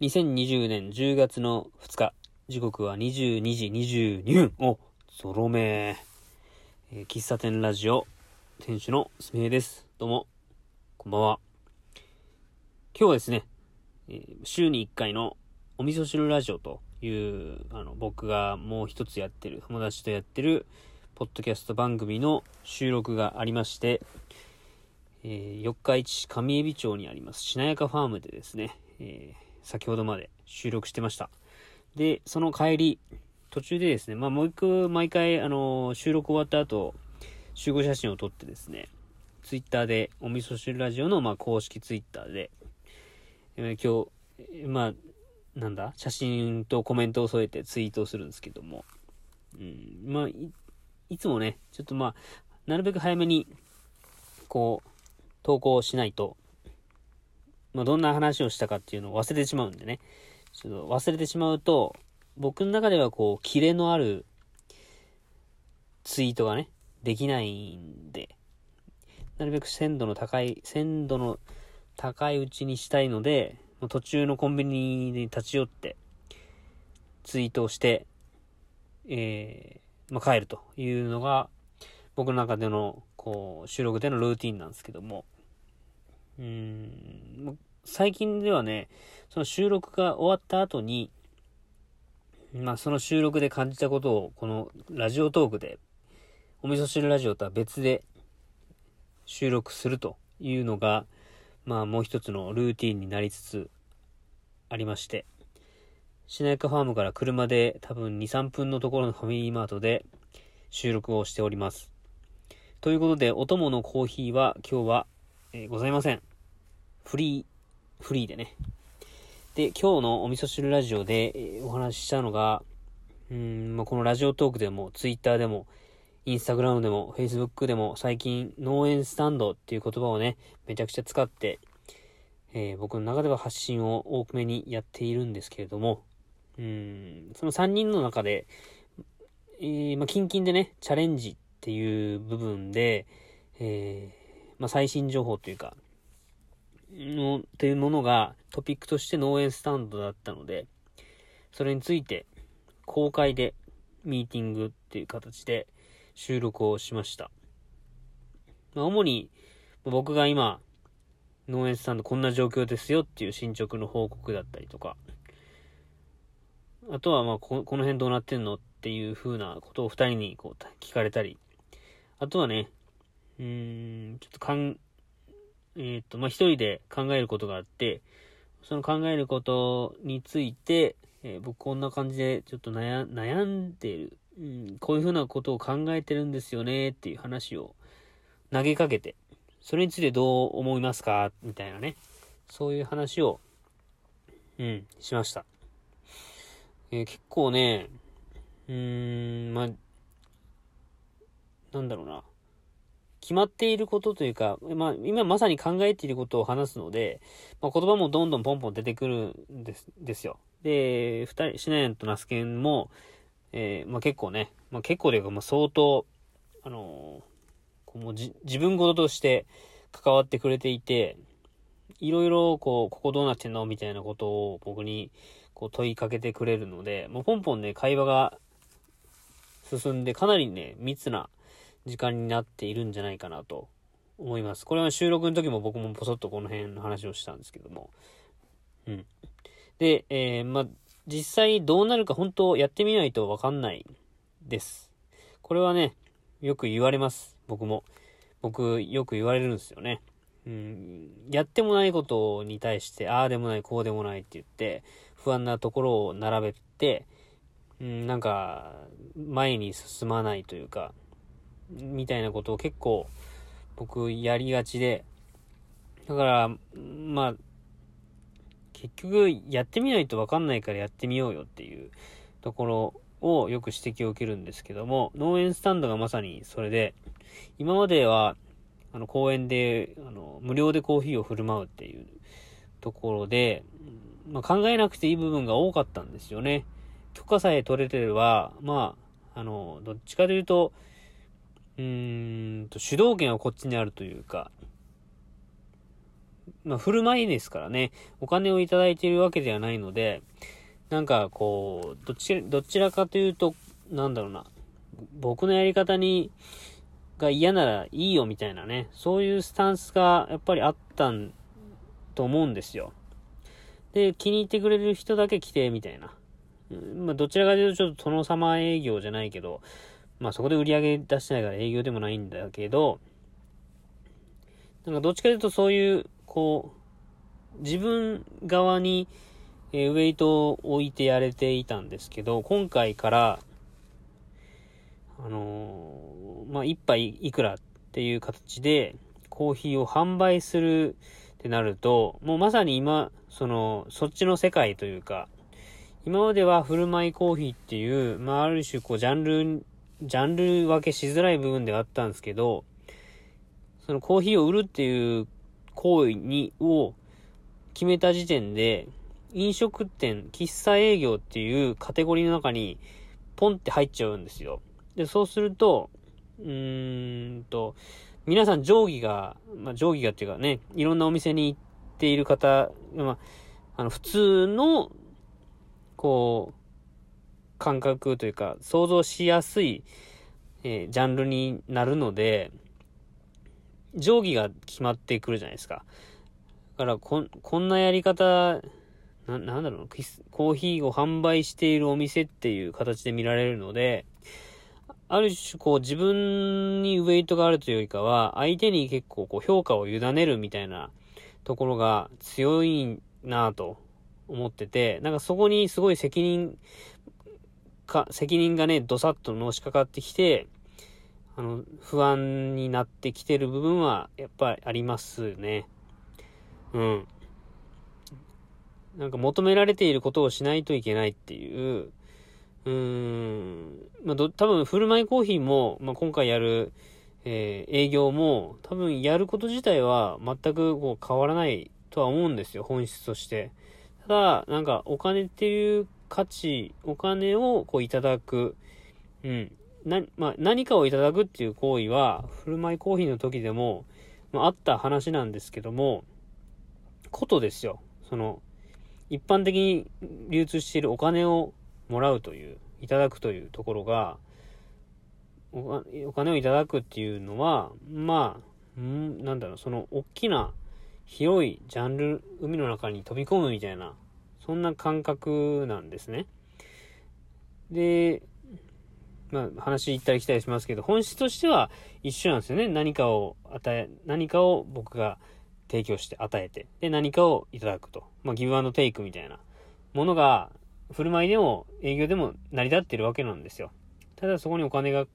2020年10月の2日、時刻は22時22分。お、ゾロ目。えー喫茶店ラジオ、店主のすみへです。どうも、こんばんは。今日はですね、えー週に1回のお味噌汁ラジオという、あの、僕がもう一つやってる、友達とやってる、ポッドキャスト番組の収録がありまして、えー四日市上海老町にあります、しなやかファームでですね、えー先ほどまで収録してました。で、その帰り、途中でですね、まあもう一個、毎回、あの収録終わった後、集合写真を撮ってですね、ツイッターで、お味噌汁ラジオの、まあ公式ツイッターで、えー今日、まあ、なんだ写真とコメントを添えてツイートをするんですけども、うん、まあ、い、いつもね、ちょっとまあ、なるべく早めに、こう、投稿しないと、まあ、どんな話をしたかっていうのを忘れてしまうんでね。ちょっと忘れてしまうと、僕の中ではこう、キレのあるツイートがね、できないんで、なるべく鮮度の高い、鮮度の高いうちにしたいので、ま途中のコンビニに立ち寄って、ツイートをして、えー、まあ、帰るというのが、僕の中での、こう、収録でのルーティンなんですけども、うーん、最近ではね、その収録が終わった後に、まあその収録で感じたことを、このラジオトークで、お味噌汁ラジオとは別で収録するというのが、まあもう一つのルーティンになりつつありまして、しなやかファームから車で多分2、3分のところのファミリーマートで収録をしております。ということで、お供のコーヒーは今日は、えーございません。フリー、フリーでね。で、今日のお味噌汁ラジオで、お話ししたのが、うん、まあ、このラジオトークでも、ツイッターでも、インスタグラムでも、フェイスブックでも、最近、農園スタンドっていう言葉をね、めちゃくちゃ使って、えー僕の中では発信を多くめにやっているんですけれども、うん、その3人の中で、えーまあ、キンキンでね、チャレンジっていう部分で、えーまあ、最新情報というか、の、っていうものがトピックとして農園スタンドだったので、それについて公開でミーティングっていう形で収録をしました。まあ、主に僕が今、農園スタンドこんな状況ですよっていう進捗の報告だったりとか、あとはまあここの辺どうなってんのっていう風なことを二人にこう聞かれたり、あとはね、うーん、ちょっと、えっ、と、まあ、一人で考えることがあって、その考えることについて、えー僕こんな感じでちょっと悩悩んでる、うん、こういうふうなことを考えてるんですよねっていう話を投げかけて、それについてどう思いますかみたいなね。そういう話を、うん、しました。えー結構ね、うーん、まあ、なんだろうな。決まっていることというか、まあ、今まさに考えていることを話すので、まあ、言葉もどんどんポンポン出てくるんです、ですよ。で、二人、シナヤンとナスケンも、えーまあ、結構ね、まあ、結構というか、まあ、相当、あのーこうもうじ、自分事として関わってくれていて、いろいろ、こう、ここどうなってんのみたいなことを僕に、こう、問いかけてくれるので、もうポンポンね、会話が進んで、かなりね、密な時間になっているんじゃないかなと思います。これは収録の時も僕もポソッとこの辺の話をしたんですけども。うん。で、えー、まあ、実際どうなるか本当やってみないとわかんないです。これはね、よく言われます。僕も。僕、よく言われるんですよね。うん、やってもないことに対して、ああでもない、こうでもないって言って、不安なところを並べて、うん、なんか、前に進まないというか、みたいなことを結構僕やりがちで、だから、まあ、結局やってみないとわかんないからやってみようよっていうところをよく指摘を受けるんですけども、農園スタンドがまさにそれで、今までは、あの、公園で、あの、無料でコーヒーを振る舞うっていうところで、まあ、考えなくていい部分が多かったんですよね。許可さえ取れてれば、まあ、あの、どっちかというと、うーんと、主導権はこっちにあるというか、まあ、振る舞いですからね、お金をいただいているわけではないので、なんかこう、どっちら、どちらかというと、なんだろうな、僕のやり方に、が嫌ならいいよみたいなね、そういうスタンスがやっぱりあったんと思うんですよ。で、気に入ってくれる人だけ来て、みたいな。まあ、どちらかというとちょっと殿様営業じゃないけど、まあそこで売り上げ出してないから営業でもないんだけど、なんかどっちかというとそういう、こう、自分側に、え、ウェイトを置いてやれていたんですけど、今回から、あのー、まあ、一杯いくらっていう形で、コーヒーを販売するってなると、もうまさに今、その、そっちの世界というか、今までは振る舞いコーヒーっていう、まあ、ある種こう、ジャンル、ジャンル分けしづらい部分ではあったんですけど、そのコーヒーを売るっていう行為に、を決めた時点で、飲食店、喫茶営業っていうカテゴリーの中に、ポンって入っちゃうんですよ。で、そうすると、うーんと、皆さん定規が、まあ、定規がっていうかね、いろんなお店に行っている方、まあ、あの、普通の、こう、感覚というか、想像しやすい、えー、ジャンルになるので、定規が決まってくるじゃないですか。だからこ、こんなやり方、な、なんだろう、コーヒーを販売しているお店っていう形で見られるので、ある種こう自分にウェイトがあるというよりかは、相手に結構こう評価を委ねるみたいなところが強いなぁと思ってて、なんかそこにすごい責任か、責任がね、どさっとのしかかってきて、あの、不安になってきてる部分は、やっぱりありますね。うん。なんか求められていることをしないといけないっていう、うーん、まあ、ど、多分、振る舞いコーヒーも、まあ、今回やる、えー、営業も、多分やること自体は全くこう変わらないとは思うんですよ、本質として。ただ、なんか、お金っていう価値、お金をこういただく、うん。な、まあ、何かをいただくっていう行為は、振る舞いコーヒーの時でも、まあ、あった話なんですけども、ことですよ。その、一般的に流通しているお金をもらうという、いただくというところが、お金をいただくっていうのは、まあ、んなんだろう、その、大きな、広いジャンル、海の中に飛び込むみたいな、そんな感覚なんですね。で、まあ、話行ったり来たりしますけど、本質としては一緒なんですよね。何かを与え、何かを僕が提供して与えて、で、何かをいただくと。まあ、ギブアンドテイクみたいなものが、振る舞いでも営業でも成り立ってるわけなんですよ。ただそこにお金が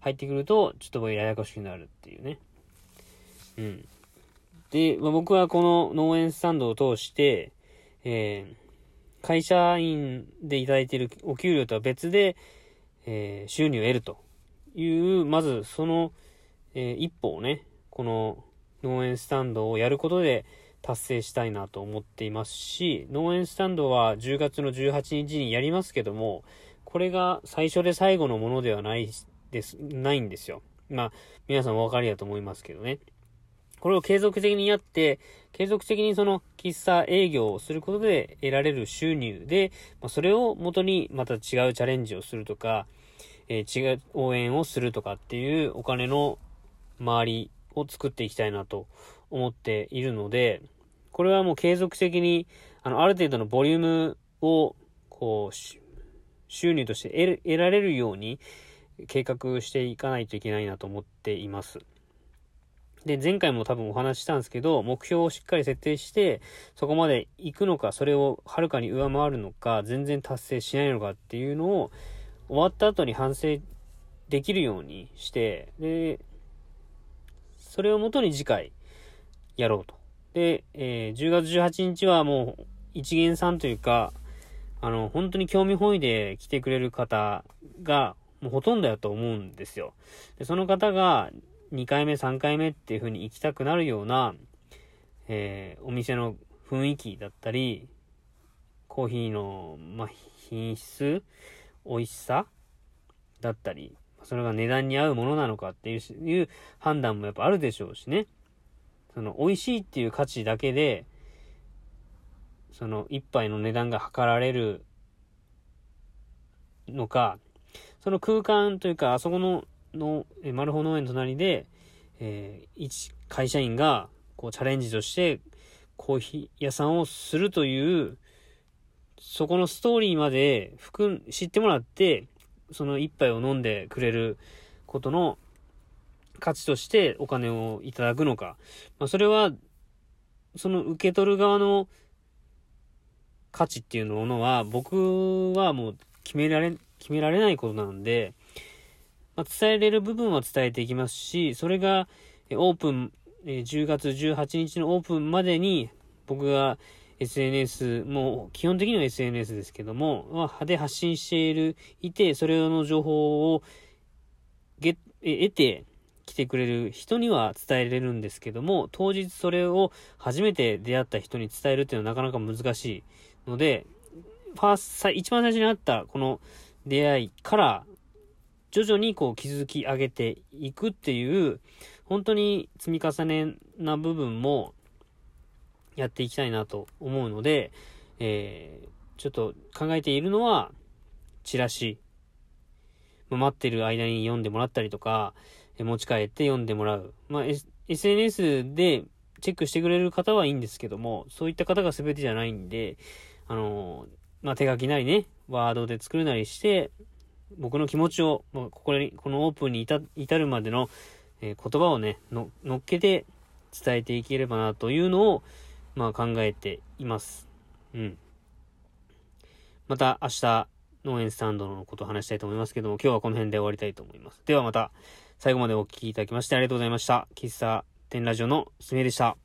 入ってくると、ちょっとややこしくなるっていうね。うん。で、まあ、僕はこの農園スタンドを通して、えー、会社員でいただいているお給料とは別で、えー、収入を得るという、まずその、えー、一歩をね、この農園スタンドをやることで達成したいなと思っていますし、農園スタンドは10月の18日にやりますけども、これが最初で最後のものではないです、ないんですよ。まあ、皆さんお分かりだと思いますけどね。これを継続的にやって、継続的にその喫茶営業をすることで得られる収入で、まあ、それを元にまた違うチャレンジをするとか、えー、違う応援をするとかっていうお金の周りを作っていきたいなと思っているので、これはもう継続的に、あの、ある程度のボリュームを、こう、収入として得られるように計画していかないといけないなと思っています。で、前回も多分お話ししたんですけど、目標をしっかり設定して、そこまで行くのか、それをはるかに上回るのか、全然達成しないのかっていうのを、終わった後に反省できるようにして、で、それをもとに次回、やろうと。で、えー、10月18日はもう、一元さんというか、あの、本当に興味本位で来てくれる方が、もうほとんどやと思うんですよ。で、その方が、2回目、3回目っていう風に行きたくなるような、えー、お店の雰囲気だったり、コーヒーの、まあ、品質、美味しさだったり、それが値段に合うものなのかっていういう判断もやっぱあるでしょうしね。その、美味しいっていう価値だけで、その、一杯の値段が測られるのか、その空間というか、あそこの、の、えマルホ農園隣で、えー、一会社員が、こう、チャレンジとして、コーヒー屋さんをするという、そこのストーリーまで含知ってもらって、その一杯を飲んでくれることの価値としてお金をいただくのか。まあ、それは、その受け取る側の価値っていうものは、僕はもう決められ、決められないことなんで、まあ、伝えれる部分は伝えていきますし、それが、オープン、10月18日のオープンまでに、僕が SNS、もう基本的には SNS ですけども、派で発信している、いて、それの情報を、げ、得て、来てくれる人には伝えれるんですけども、当日それを初めて出会った人に伝えるっていうのはなかなか難しいので、ファースト、一番最初にあったこの出会いから、徐々にこう築き上げていくっていう、本当に積み重ねな部分もやっていきたいなと思うので、えー、ちょっと考えているのは、チラシ、待ってる間に読んでもらったりとか、持ち帰って読んでもらう。まあ、SNS でチェックしてくれる方はいいんですけども、そういった方が全てじゃないんで、あのー、まあ、手書きなりね、ワードで作るなりして、僕の気持ちを、ここに、このオープンに至るまでの、えー、言葉をね、の、乗っけて伝えていければなというのを、まあ考えています。うん。また明日、農園スタンドのことを話したいと思いますけども、今日はこの辺で終わりたいと思います。ではまた、最後までお聴きいただきましてありがとうございました。喫茶店ラジオのすみでした。